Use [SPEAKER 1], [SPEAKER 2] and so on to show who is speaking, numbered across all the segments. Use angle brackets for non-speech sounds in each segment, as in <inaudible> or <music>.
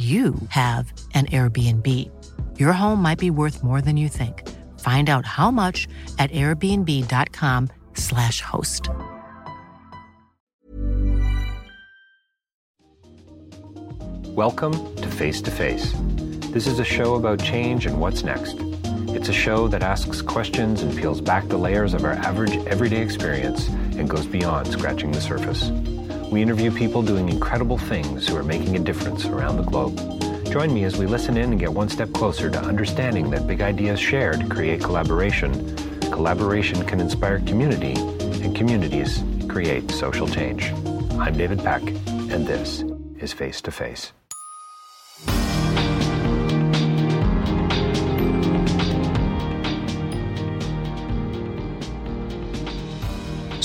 [SPEAKER 1] you have an Airbnb. Your home might be worth more than you think. Find out how much at airbnb.com/slash host.
[SPEAKER 2] Welcome to Face to Face. This is a show about change and what's next. It's a show that asks questions and peels back the layers of our average everyday experience and goes beyond scratching the surface. We interview people doing incredible things who are making a difference around the globe. Join me as we listen in and get one step closer to understanding that big ideas shared create collaboration. Collaboration can inspire community, and communities create social change. I'm David Peck, and this is Face to Face.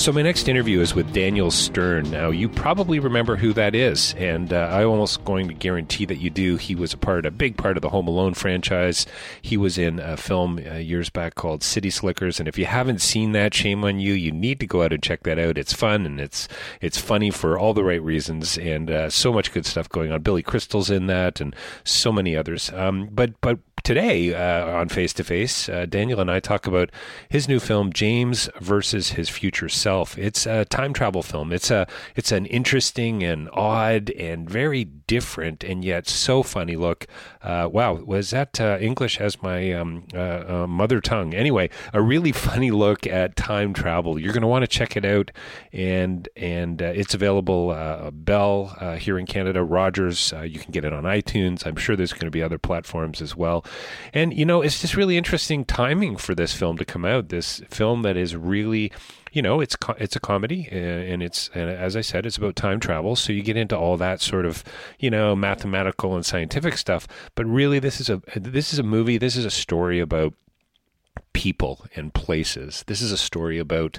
[SPEAKER 2] So, my next interview is with Daniel Stern. Now, you probably remember who that is, and uh, I'm almost going to guarantee that you do. He was a part, a big part of the Home Alone franchise. He was in a film uh, years back called City Slickers, and if you haven't seen that, shame on you. You need to go out and check that out. It's fun and it's it's funny for all the right reasons, and uh, so much good stuff going on. Billy Crystal's in that, and so many others. Um, but but today uh, on Face to Face, Daniel and I talk about his new film, James versus His Future Self. It's a time travel film. It's a it's an interesting and odd and very different and yet so funny look. Uh, wow, was that uh, English as my um, uh, uh, mother tongue? Anyway, a really funny look at time travel. You're going to want to check it out, and and uh, it's available Bell here in Canada, Rogers. you can get it on iTunes. I'm sure there's going to be other platforms as well. And, you know, it's just really interesting timing for this film to come out. This film that is really you know, it's it's a comedy, and it's and as I said, it's about time travel. So you get into all that sort of you know mathematical and scientific stuff. But really, this is a this is a movie. This is a story about people and places. This is a story about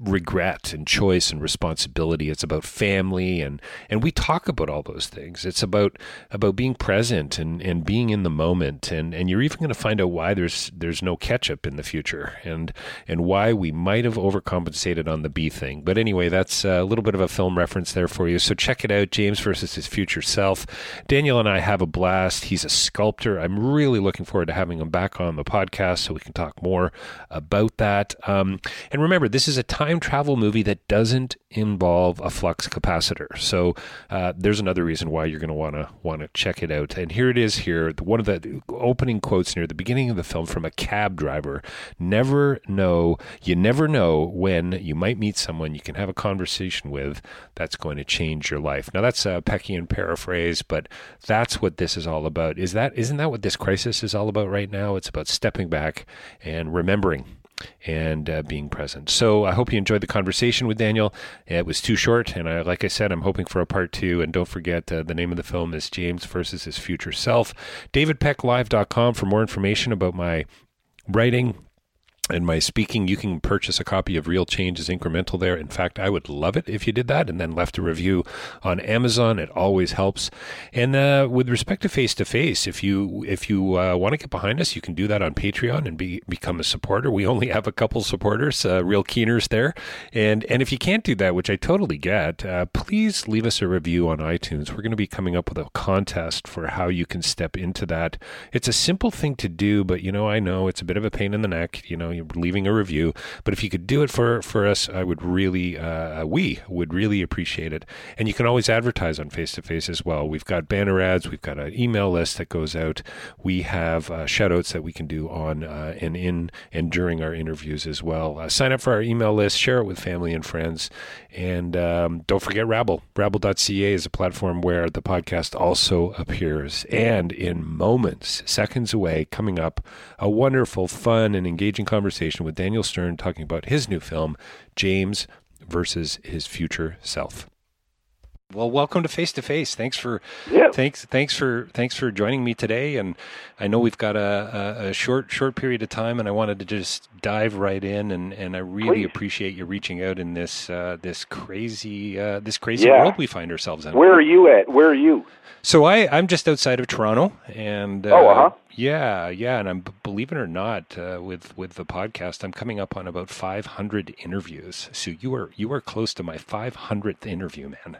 [SPEAKER 2] regret and choice and responsibility. It's about family and and we talk about all those things. It's about about being present and, and being in the moment and, and you're even going to find out why there's there's no ketchup in the future and and why we might have overcompensated on the B thing. But anyway, that's a little bit of a film reference there for you. So check it out, James versus his future self. Daniel and I have a blast. He's a sculptor. I'm really looking forward to having him back on the podcast so we can talk more about that. Um, and remember, this is a time time travel movie that doesn't involve a flux capacitor. So uh, there's another reason why you're going to want to want to check it out. And here it is. Here, one of the opening quotes near the beginning of the film from a cab driver: "Never know. You never know when you might meet someone you can have a conversation with that's going to change your life." Now that's a Peckian paraphrase, but that's what this is all about. Is that isn't that what this crisis is all about right now? It's about stepping back and remembering and uh, being present. So I hope you enjoyed the conversation with Daniel. It was too short, and I, like I said, I'm hoping for a part two. And don't forget, uh, the name of the film is James versus His Future Self. DavidPeckLive.com for more information about my writing and my speaking, you can purchase a copy of Real Change is Incremental there. In fact, I would love it if you did that and then left a review on Amazon. It always helps. And uh, with respect to face to face, if you if you uh, want to get behind us, you can do that on Patreon and be become a supporter. We only have a couple supporters, uh, real keeners there. And and if you can't do that, which I totally get, uh, please leave us a review on iTunes. We're going to be coming up with a contest for how you can step into that. It's a simple thing to do, but you know I know it's a bit of a pain in the neck. You know leaving a review. But if you could do it for for us, I would really, uh, we would really appreciate it. And you can always advertise on Face to Face as well. We've got banner ads, we've got an email list that goes out. We have uh, shout outs that we can do on uh, and in and during our interviews as well. Uh, sign up for our email list, share it with family and friends, and um, don't forget Rabble. Rabble.ca is a platform where the podcast also appears. And in moments, seconds away, coming up, a wonderful, fun, and engaging conversation with Daniel Stern talking about his new film, James versus his future self. Well, welcome to Face to Face. Thanks for
[SPEAKER 3] yeah.
[SPEAKER 2] thanks thanks for thanks for joining me today. And I know we've got a, a, a short short period of time, and I wanted to just dive right in. And, and I really
[SPEAKER 3] Please.
[SPEAKER 2] appreciate you reaching out in this uh, this crazy uh, this crazy
[SPEAKER 3] Yeah.
[SPEAKER 2] world we find ourselves in.
[SPEAKER 3] Where are you at? Where are you?
[SPEAKER 2] So I I'm just outside of Toronto, and uh,
[SPEAKER 3] Oh, uh-huh.
[SPEAKER 2] yeah, yeah, and I'm believe it or not, uh, with with the podcast, I'm coming up on about 500 interviews. So you are you are close to my 500th interview, man.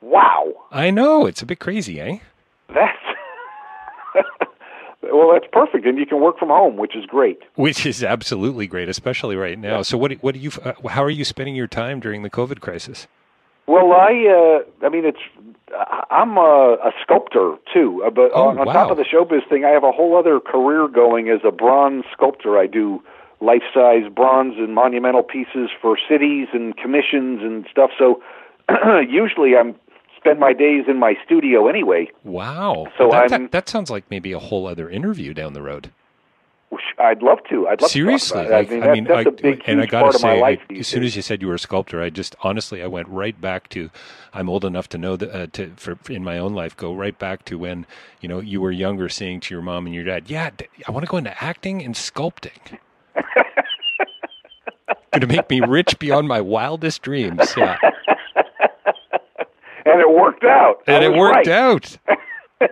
[SPEAKER 3] Wow.
[SPEAKER 2] I know it's a bit crazy, eh?
[SPEAKER 3] That's <laughs> well, that's perfect, and you can work from home, which is great.
[SPEAKER 2] Which is absolutely great, especially right now. So, what what do you? Uh, how are you spending your time during the COVID crisis?
[SPEAKER 3] Well, I, uh, I mean, it's I'm a, a sculptor too, uh, but
[SPEAKER 2] Oh,
[SPEAKER 3] on, on
[SPEAKER 2] wow.
[SPEAKER 3] top of the showbiz thing, I have a whole other career going as a bronze sculptor. I do life-size bronze and monumental pieces for cities and commissions and stuff. So <clears throat> usually, I'm spend my days in my studio anyway.
[SPEAKER 2] Wow.
[SPEAKER 3] So
[SPEAKER 2] that,
[SPEAKER 3] I'm-
[SPEAKER 2] that, that sounds like maybe a whole other interview down the road.
[SPEAKER 3] I'd love to. I'd love
[SPEAKER 2] Seriously,
[SPEAKER 3] to. talk about it.
[SPEAKER 2] like,
[SPEAKER 3] I mean, that's
[SPEAKER 2] I,
[SPEAKER 3] a big,
[SPEAKER 2] and I gotta
[SPEAKER 3] part of my
[SPEAKER 2] say,
[SPEAKER 3] life.
[SPEAKER 2] I, as soon as you said you were a sculptor, I just honestly, I went right back to. I'm old enough to know that uh, to for in my own life, go right back to when you know you were younger, saying to your mom and your dad, "Yeah, I want to go into acting and sculpting." <laughs> Going to make me rich beyond my wildest dreams. Yeah, <laughs>
[SPEAKER 3] and it worked out.
[SPEAKER 2] And it worked
[SPEAKER 3] right.
[SPEAKER 2] out. <laughs>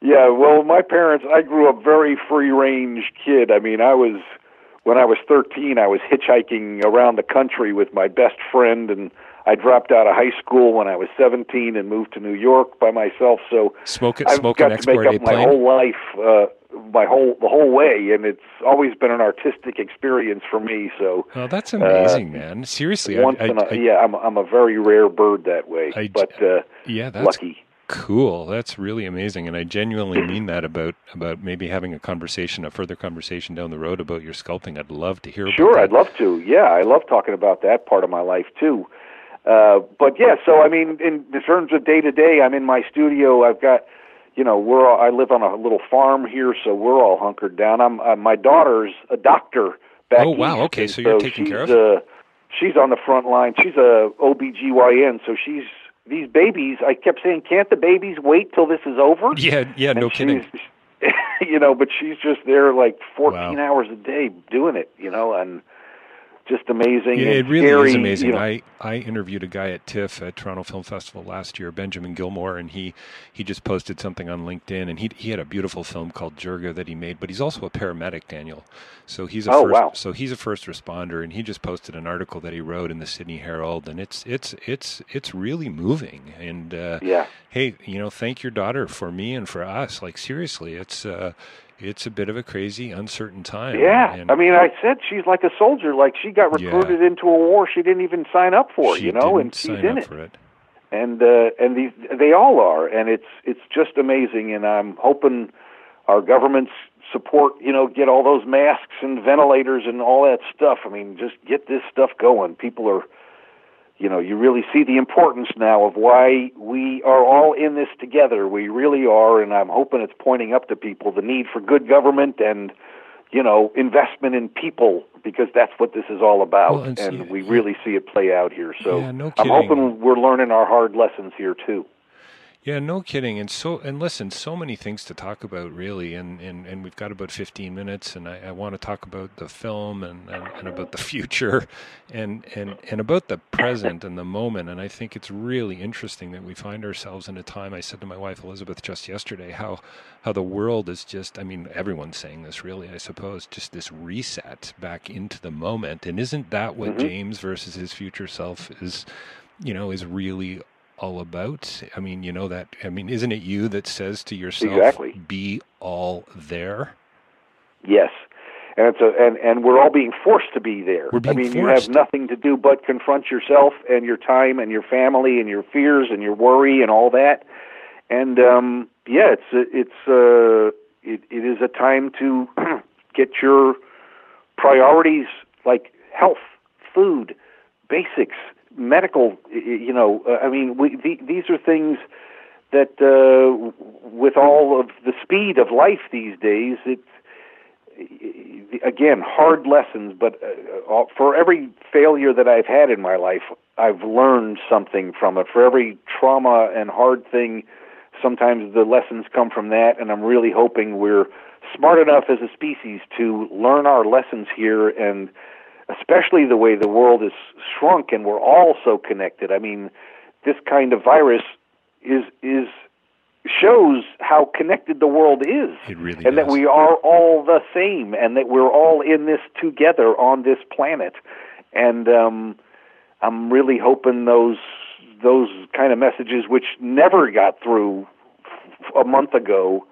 [SPEAKER 3] Yeah, well, my parents, I grew up very free range kid. I mean, I was, when I was 13, I was hitchhiking around the country with my best friend, and I dropped out of high school when I was 17 and moved to New York by myself. So
[SPEAKER 2] Smoke,
[SPEAKER 3] I've
[SPEAKER 2] smoke
[SPEAKER 3] got to make up my
[SPEAKER 2] plane.
[SPEAKER 3] whole life, uh, my whole, the whole way, and it's always been an artistic experience for me. So
[SPEAKER 2] Oh, that's amazing, man. Seriously,
[SPEAKER 3] once
[SPEAKER 2] I,
[SPEAKER 3] in a,
[SPEAKER 2] I-
[SPEAKER 3] yeah, I'm, I'm a very rare bird that way,
[SPEAKER 2] I-
[SPEAKER 3] but uh,
[SPEAKER 2] yeah, that's
[SPEAKER 3] lucky.
[SPEAKER 2] Cool. That's really amazing, and I genuinely mean that about about maybe having a conversation, a further conversation down the road about your sculpting. I'd love to hear. about
[SPEAKER 3] Sure. I'd love to. Yeah, I love talking about that part of my life too. Uh, but yeah, so I mean, in, in terms of day to day, I'm in my studio. I've got, you know, we're all, I live on a little farm here, so we're all hunkered down. I'm uh, my daughter's a doctor back
[SPEAKER 2] Oh, wow.
[SPEAKER 3] east,
[SPEAKER 2] Okay, so you're taken
[SPEAKER 3] she's,
[SPEAKER 2] care of?
[SPEAKER 3] Uh, she's on the front line. She's a OBGYN, so she's these babies. I kept saying, can't the babies wait till this is over? <laughs>
[SPEAKER 2] Yeah, yeah, no kidding. <laughs>
[SPEAKER 3] you know, but she's just there like 14
[SPEAKER 2] Wow.
[SPEAKER 3] hours a day doing it, you know, and just amazing.
[SPEAKER 2] Yeah, it really
[SPEAKER 3] scary,
[SPEAKER 2] is amazing.
[SPEAKER 3] You know,
[SPEAKER 2] I, I interviewed a guy at TIFF at Toronto Film Festival last year, Benjamin Gilmour, and he, he just posted something on LinkedIn, and he he had a beautiful film called Jirga that he made, but he's also a paramedic, Daniel. So he's a
[SPEAKER 3] Oh,
[SPEAKER 2] first,
[SPEAKER 3] wow.
[SPEAKER 2] so he's a first responder, and he just posted an article that he wrote in the Sydney Herald, and it's it's it's it's really moving. And uh,
[SPEAKER 3] yeah.
[SPEAKER 2] hey, you know, thank your daughter for me and for us. Like seriously, it's uh, it's a bit of a crazy, uncertain time.
[SPEAKER 3] Yeah,
[SPEAKER 2] and
[SPEAKER 3] I mean, I said she's like a soldier. Like she got
[SPEAKER 2] Yeah.
[SPEAKER 3] recruited into a war she didn't even sign up for,
[SPEAKER 2] she
[SPEAKER 3] you know, and she's in it.
[SPEAKER 2] it.
[SPEAKER 3] and uh, and these they all are, and it's it's just amazing. And I'm hoping our governments support, you know, get all those masks and ventilators and all that stuff. I mean, just get this stuff going. People are, you know, you really see the importance now of why we are all in this together. We really are, and I'm hoping it's pointing up to people the need for good government and. You know, investment in people because that's what this is all about,
[SPEAKER 2] Well, and
[SPEAKER 3] and
[SPEAKER 2] see-
[SPEAKER 3] we really see it play out here. So
[SPEAKER 2] Yeah, no
[SPEAKER 3] I'm hoping we're learning our hard lessons here too.
[SPEAKER 2] Yeah, no kidding. And so, and listen, so many things to talk about, really. And and, and we've got about fifteen minutes, and I, I want to talk about the film and, and, and about the <laughs> future, and and and about the present and the moment. And I think it's really interesting that we find ourselves in a time. I said to my wife Elizabeth just yesterday how how the world is just. I mean, everyone's saying this, really. I suppose just this reset back into the moment. And isn't that what
[SPEAKER 3] Mhm.
[SPEAKER 2] James versus his future self is? You know, is really all about? I mean, you know that. I mean, isn't it you that says to yourself,
[SPEAKER 3] Exactly.
[SPEAKER 2] "Be all there"?
[SPEAKER 3] Yes, and it's a and and we're all being forced to be there.
[SPEAKER 2] We're being
[SPEAKER 3] I mean, you have nothing to do but confront yourself and your time and your family and your fears and your worry and all that. And um, yeah, it's it's uh, it, it is a time to <clears throat> get your priorities like health, food, basics, medical. You know, uh, I mean, we, the, these are things that, uh, with all of the speed of life these days, it's again hard lessons. But uh, for every failure that I've had in my life, I've learned something from it. For every trauma and hard thing, sometimes the lessons come from that. And I'm really hoping we're smart enough as a species to learn our lessons here and especially the way the world is shrunk and we're all so connected. I mean, this kind of virus is is shows how connected the world is.
[SPEAKER 2] It really
[SPEAKER 3] and that we are all the same and that we're all in this together on this planet. And um I'm really hoping those those kind of messages which never got through f- a month ago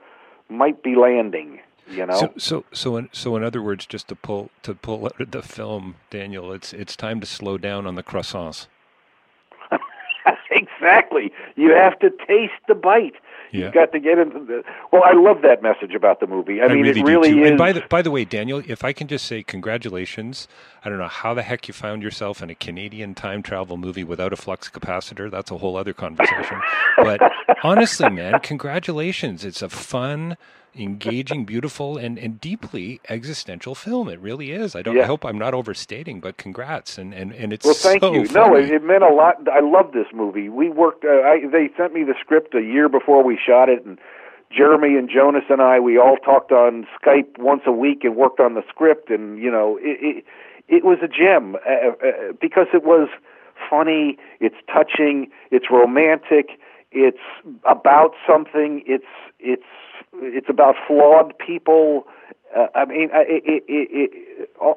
[SPEAKER 3] might be landing, you know.
[SPEAKER 2] So, so, so, in, so, in other words, just to pull to pull out of the film, Daniel, it's it's time to slow down on the croissants. <laughs>
[SPEAKER 3] exactly. You have to taste the bite.
[SPEAKER 2] Yeah.
[SPEAKER 3] You've got to get into the. Well, I love that message about the movie. I, mean,
[SPEAKER 2] really
[SPEAKER 3] it really is.
[SPEAKER 2] And by the by the way, Daniel, if I can just say congratulations. I don't know how the heck you found yourself in a Canadian time travel movie without a flux capacitor. That's a whole other conversation. <laughs> but honestly, man, congratulations. It's a fun, engaging, beautiful, and, and deeply existential film. It really is. I don't. I hope I'm not overstating, but congrats. And and, and it's
[SPEAKER 3] well, thank
[SPEAKER 2] so
[SPEAKER 3] you. No, it, it meant a lot. I love this movie. We worked. Uh, I, they sent me the script a year before we shot it, and Jeremy and Jonas and I, we all talked on Skype once a week and worked on the script. And you know, it it, it was a gem uh, uh, because it was funny. It's touching. It's romantic. It's about something. It's it's it's about flawed people. Uh, I mean, I- it, it, it, it, uh,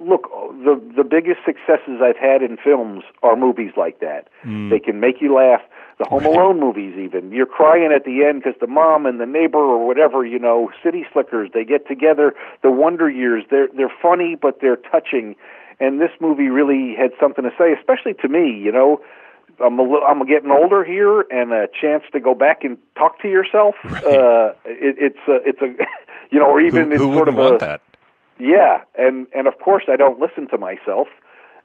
[SPEAKER 3] look, the the biggest successes I've had in films are movies like that. They can make you laugh. The Home Alone movies, even you're crying at the end because the mom and the neighbor or whatever, you know, City Slickers, they get together. The Wonder Years, they're they're funny but they're touching. And this movie really had something to say, especially to me. You know, I'm a little, I'm getting older here, and a chance to go back and talk to yourself. Uh, it, it's a, it's a, <laughs> you know, or even
[SPEAKER 2] who,
[SPEAKER 3] it's sort of a,
[SPEAKER 2] that?
[SPEAKER 3] yeah, and and of course I don't listen to myself.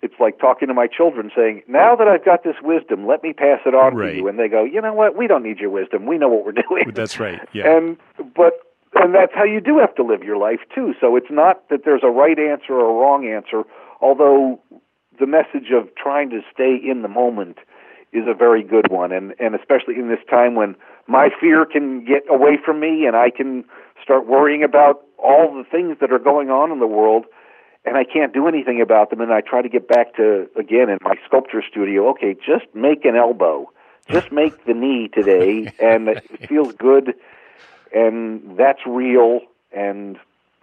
[SPEAKER 3] It's like talking to my children, saying, "Now that I've got this wisdom, let me pass it on
[SPEAKER 2] Right.
[SPEAKER 3] to you." And they go, "You know what? We don't need your wisdom. We know what we're <laughs> doing."
[SPEAKER 2] That's right. Yeah.
[SPEAKER 3] And but and that's how you do have to live your life too. So it's not that there's a right answer or a wrong answer, although the message of trying to stay in the moment is a very good one. And and especially in this time when my fear can get away from me and I can start worrying about all the things that are going on in the world and I can't do anything about them. And I try to get back to again in my sculpture studio okay just make an elbow. Just make the knee today. <laughs> And it feels good. And that's real. And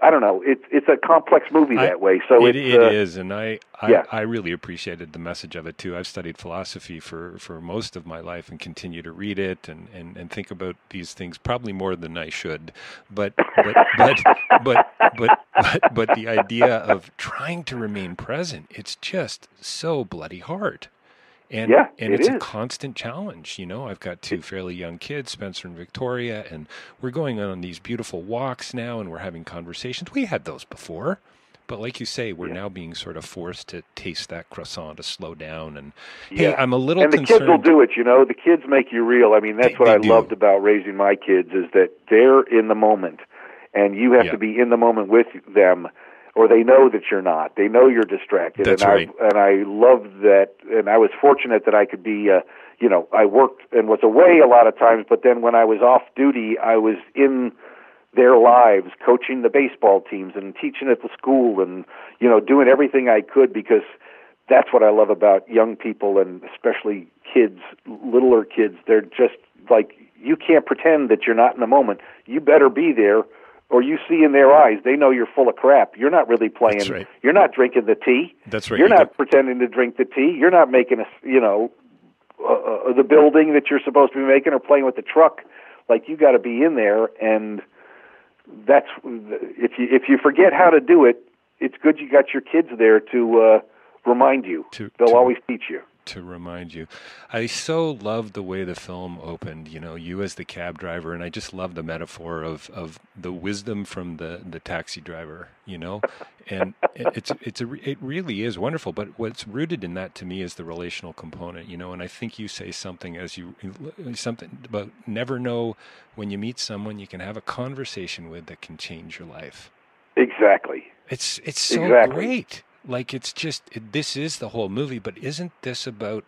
[SPEAKER 3] I don't know it's it's a complex movie
[SPEAKER 2] I-
[SPEAKER 3] that way so
[SPEAKER 2] it, it
[SPEAKER 3] uh,
[SPEAKER 2] is, and I, I
[SPEAKER 3] yeah.
[SPEAKER 2] I really appreciated the message of it too. I've studied philosophy for, for most of my life and continue to read it and, and, and think about these things probably more than I should. But but but but but but, but the idea of trying to remain present, it's just so bloody hard. And,
[SPEAKER 3] Yeah,
[SPEAKER 2] and
[SPEAKER 3] it
[SPEAKER 2] it's a constant challenge. You know, I've got two fairly young kids, Spencer and Victoria, and we're going on these beautiful walks now and we're having conversations. We had those before. But like you say, we're now being sort of forced to taste that croissant to slow down. And hey,
[SPEAKER 3] Yeah.
[SPEAKER 2] I'm a little
[SPEAKER 3] and the
[SPEAKER 2] concerned.
[SPEAKER 3] kids will do it. You know, the kids make you real. I mean, that's
[SPEAKER 2] They-
[SPEAKER 3] what
[SPEAKER 2] they
[SPEAKER 3] I
[SPEAKER 2] do.
[SPEAKER 3] loved about raising my kids is that they're in the moment, and you have
[SPEAKER 2] Yeah.
[SPEAKER 3] to be in the moment with them, or they know that you're not. They know you're distracted.
[SPEAKER 2] That's
[SPEAKER 3] and
[SPEAKER 2] right.
[SPEAKER 3] I and I loved that, and I was fortunate that I could be. Uh, you know, I worked and was away a lot of times, but then when I was off duty, I was in their lives, coaching the baseball teams and teaching at the school, and you know, doing everything I could because that's what I love about young people and especially kids, littler kids. They're just like you can't pretend that you're not in the moment. You better be there, or you see in their eyes they know you're full of crap. You're not really playing.
[SPEAKER 2] That's right.
[SPEAKER 3] You're not drinking the tea.
[SPEAKER 2] That's right.
[SPEAKER 3] You're
[SPEAKER 2] You
[SPEAKER 3] not pretending to drink the tea. You're not making a you know uh, uh, the building that you're supposed to be making or playing with the truck. Like you got to be in there and that's if you if you forget how to do it, it's good you got your kids there to uh, remind you.
[SPEAKER 2] To-
[SPEAKER 3] They'll
[SPEAKER 2] to-
[SPEAKER 3] always teach you.
[SPEAKER 2] To remind you. I so love the way the film opened, you know, you as the cab driver and I just love the metaphor of, of the wisdom from the, the taxi driver, you know. And it's it's a it really is wonderful, but what's rooted in that to me is the relational component, you know, and I think you say something as you something about never know when you meet someone you can have a conversation with that can change your life.
[SPEAKER 3] Exactly.
[SPEAKER 2] It's it's so
[SPEAKER 3] Exactly.
[SPEAKER 2] great. Like it's just it, this is the whole movie, but isn't this about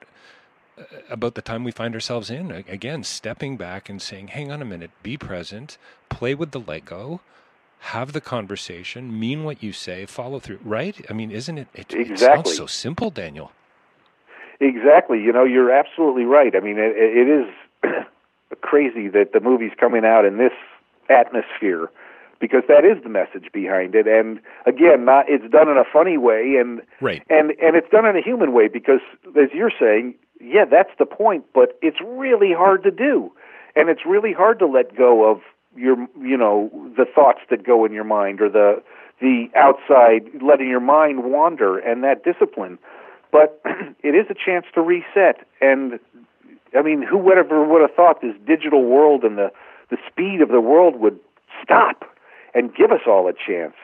[SPEAKER 2] uh, about the time we find ourselves in? Again, stepping back and saying, "Hang on a minute, be present, play with the Lego, have the conversation, mean what you say, follow through." Right? I mean, isn't it? It, it
[SPEAKER 3] Exactly.
[SPEAKER 2] sounds so simple, Daniel.
[SPEAKER 3] Exactly. You know, you're absolutely right. I mean, it, it is <clears throat> crazy that the movie's coming out in this atmosphere because that is the message behind it. And again, not it's done in a funny way and
[SPEAKER 2] Right.
[SPEAKER 3] and and it's done in a human way because as you're saying, yeah, that's the point, but it's really hard to do. And it's really hard to let go of your you know, the thoughts that go in your mind or the the outside letting your mind wander and that discipline. But <clears throat> it is a chance to reset and I mean, who would ever would have thought this digital world and the the speed of the world would stop and give us all a chance?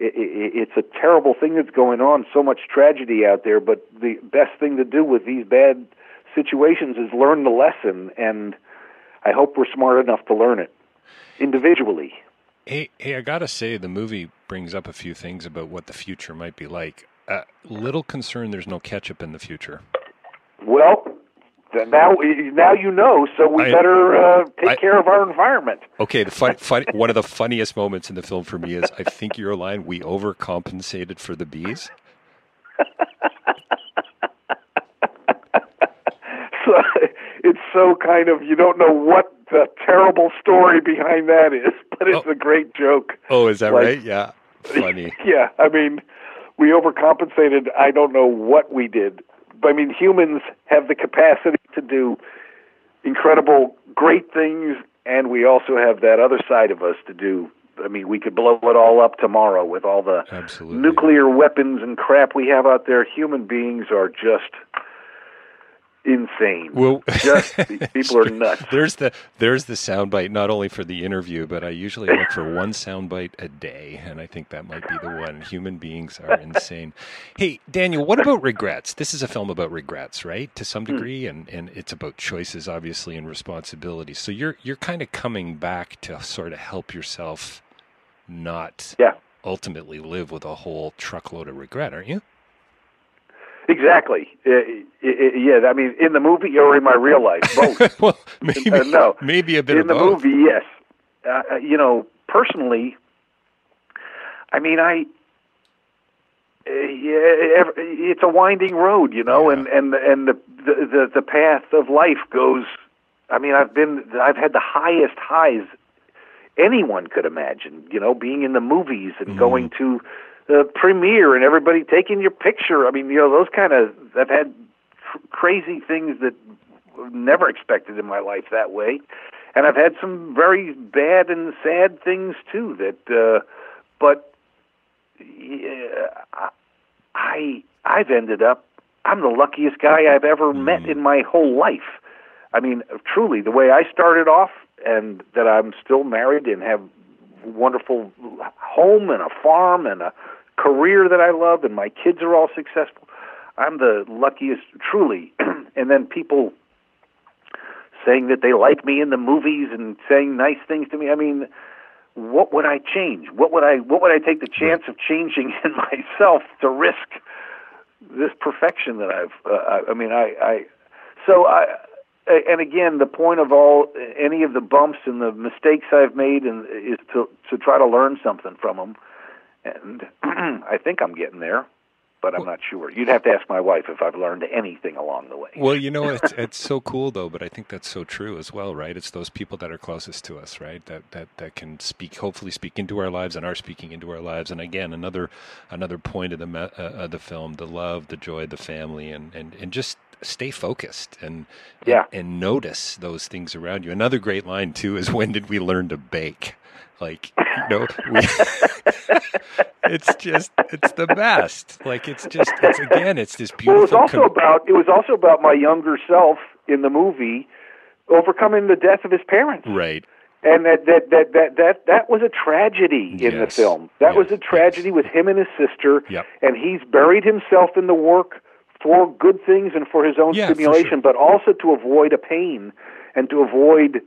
[SPEAKER 3] I i it's a terrible thing that's going on. So much tragedy out there, but the best thing to do with these bad situations is learn the lesson. And I hope we're smart enough to learn it individually.
[SPEAKER 2] Hey, hey, I gotta say, the movie brings up a few things about what the future might be like. Uh, little concern there's no ketchup in the future.
[SPEAKER 3] Well, now now you know, so we
[SPEAKER 2] I-
[SPEAKER 3] better uh, take
[SPEAKER 2] I-
[SPEAKER 3] care of our environment.
[SPEAKER 2] Okay, the fun, fun, one of the funniest moments in the film for me is I think your line, we overcompensated for the bees. <laughs>
[SPEAKER 3] so it's so kind of you don't know what the terrible story behind that is, but it's
[SPEAKER 2] Oh.
[SPEAKER 3] a great joke.
[SPEAKER 2] Oh, is that
[SPEAKER 3] Like-
[SPEAKER 2] right? Yeah. <laughs> Funny.
[SPEAKER 3] Yeah, I mean, we overcompensated. I don't know what we did. I mean, humans have the capacity to do incredible, great things, and we also have that other side of us to do. I mean, we could blow it all up tomorrow with all the
[SPEAKER 2] Absolutely.
[SPEAKER 3] nuclear weapons and crap we have out there. Human beings are just insane.
[SPEAKER 2] Well,
[SPEAKER 3] just <laughs> people are nuts.
[SPEAKER 2] There's the there's the soundbite not only for the interview, but I usually look for one soundbite a day, and I think that might be the one. Human beings are insane. Hey, Daniel, what about regrets? This is a film about regrets, right? To some
[SPEAKER 3] Hmm.
[SPEAKER 2] degree, and and it's about choices, obviously, and responsibilities. So you're you're kind of coming back to sort of help yourself not
[SPEAKER 3] Yeah.
[SPEAKER 2] ultimately live with a whole truckload of regret, aren't you?
[SPEAKER 3] Exactly. Uh, yeah, I mean, in the movie or in my real life, <laughs> both.
[SPEAKER 2] well, maybe
[SPEAKER 3] Uh, no. <laughs>
[SPEAKER 2] maybe a bit
[SPEAKER 3] in the
[SPEAKER 2] both.
[SPEAKER 3] movie, yes. Uh, uh, you know, personally, I mean, I. Uh, yeah, it's a winding road, you know,
[SPEAKER 2] Yeah.
[SPEAKER 3] and and and the, the the path of life goes. I mean, I've been, I've had the highest highs anyone could imagine. You know, being in the movies and
[SPEAKER 2] Mhm.
[SPEAKER 3] going to the premiere and everybody taking your picture. I mean, you know, those kind of. I've had cr- crazy things that never expected in my life that way, and I've had some very bad and sad things too. That, uh, but yeah, I- I I've ended up. I'm the luckiest guy I've ever met in my whole life. I mean, truly, the way I started off, and that I'm still married and have wonderful home and a farm and a career that I love, and my kids are all successful. I'm the luckiest, truly. <clears throat> and then people saying that they like me in the movies and saying nice things to me. I mean, what would I change? What would I what would I take the chance of changing <laughs> in myself to risk this perfection that I've uh, I, I mean I I so I and again the point of all any of the bumps and the mistakes I've made and is to to try to learn something from them and <clears throat> I think I'm getting there but I'm not sure. You'd have to ask my wife if I've learned anything along the way.
[SPEAKER 2] Well, you know, <laughs> it's it's so cool though, but I think that's so true as well, right? It's those people that are closest to us, right? That that that can speak, hopefully, speak into our lives and are speaking into our lives. And again, another another point of the uh, of the film: the love, the joy, the family, and and and just stay focused and
[SPEAKER 3] Yeah.
[SPEAKER 2] and, notice those things around you. Another great line too is when did we learn to bake? Like, you know, we, <laughs> it's just, it's the best. Like, it's just, it's again, it's this beautiful.
[SPEAKER 3] Well, it was also
[SPEAKER 2] com-
[SPEAKER 3] about it was also about my younger self in the movie overcoming the death of his parents.
[SPEAKER 2] right.
[SPEAKER 3] and that that that that that that was a tragedy in the film. That was a tragedy
[SPEAKER 2] yes.
[SPEAKER 3] with him and his sister,
[SPEAKER 2] Yep.
[SPEAKER 3] and he's buried himself in the work for good things and for his own
[SPEAKER 2] Yeah,
[SPEAKER 3] stimulation,
[SPEAKER 2] sure.
[SPEAKER 3] but also to avoid a pain and to avoid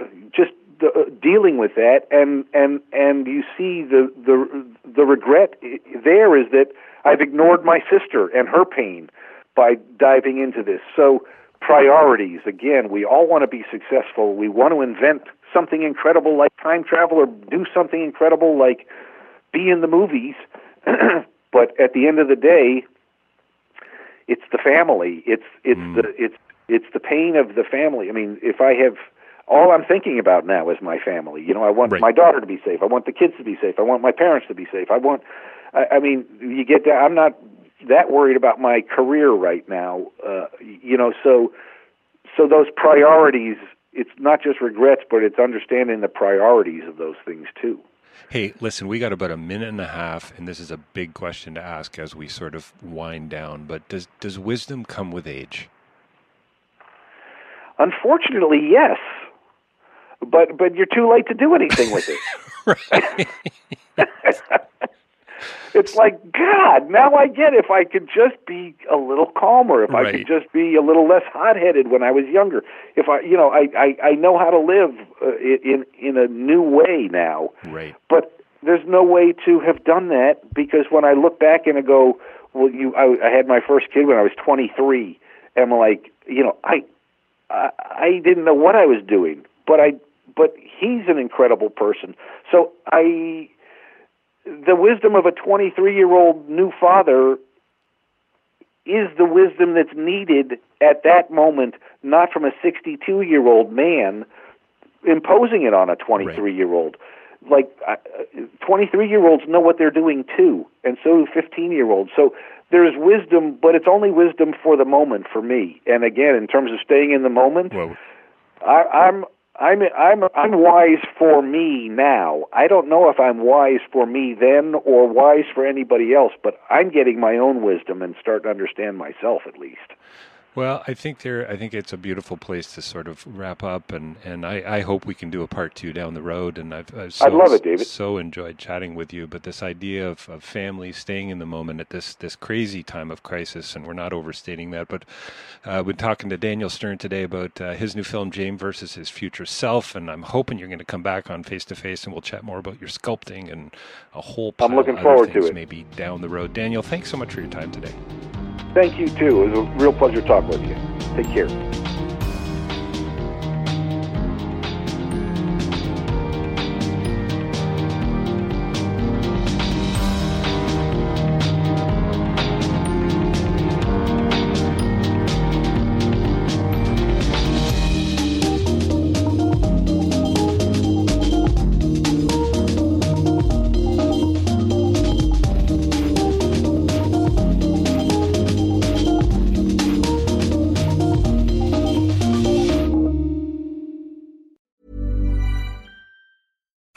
[SPEAKER 3] uh, just uh, dealing with that. And and and you see the the the regret there is that I've ignored my sister and her pain by diving into this. So priorities again we all want to be successful we want to invent something incredible like time travel or do something incredible like be in the movies <clears throat> but at the end of the day it's the family. It's it's the it's it's the pain of the family. I mean if i have all i'm thinking about now is my family. You know i want
[SPEAKER 2] Right.
[SPEAKER 3] my daughter to be safe. I want the kids to be safe. I want my parents to be safe. I want i, I mean you get that i'm not that worried about my career right now uh you know so so those priorities it's not just regrets but it's understanding the priorities of those things too
[SPEAKER 2] Hey, listen, we got about a minute and a half, and this is a big question to ask as we sort of wind down. But does does wisdom come with age?
[SPEAKER 3] unfortunately yes but but you're too late to do anything with it <laughs> <laughs> it's like god now i get if i could just be a little calmer if i could just be a little less hot-headed when i was younger if i you know i i, I know how to live uh, in in a new way now
[SPEAKER 2] Right.
[SPEAKER 3] but there's no way to have done that because when I look back and I go, well, you, I, I had my first kid when I was 23, and I'm like, you know, I, I, I didn't know what I was doing, but I, but he's an incredible person. So I, the wisdom of a 23 year old new father is the wisdom that's needed at that moment, not from a 62 year old man imposing it on a 23 year old. Like uh, 23 year olds know what they're doing too, and so do 15 year olds. So there's wisdom, but it's only wisdom for the moment for me. And again, in terms of staying in the moment,
[SPEAKER 2] Well,
[SPEAKER 3] I, I'm I'm I'm I'm wise for me now. I don't know if I'm wise for me then or wise for anybody else, but I'm getting my own wisdom and starting to understand myself at least.
[SPEAKER 2] Well, I think there. I think it's a beautiful place to sort of wrap up, and, and I, I hope we can do a part two down the road. And I've, I've so,
[SPEAKER 3] I'd love it, David.
[SPEAKER 2] So enjoyed chatting with you. But this idea of, of family staying in the moment at this this crazy time of crisis, and we're not overstating that. But uh, we're talking to Daniel Stern today about uh, his new film James versus his future self, and I'm hoping you're going to come back on face to face, and we'll chat more about your sculpting and a whole.
[SPEAKER 3] I'm looking forward to it.
[SPEAKER 2] Maybe down the road. Daniel, thanks so much for your time today.
[SPEAKER 3] Thank you too. It was a real pleasure talking with you. Take care.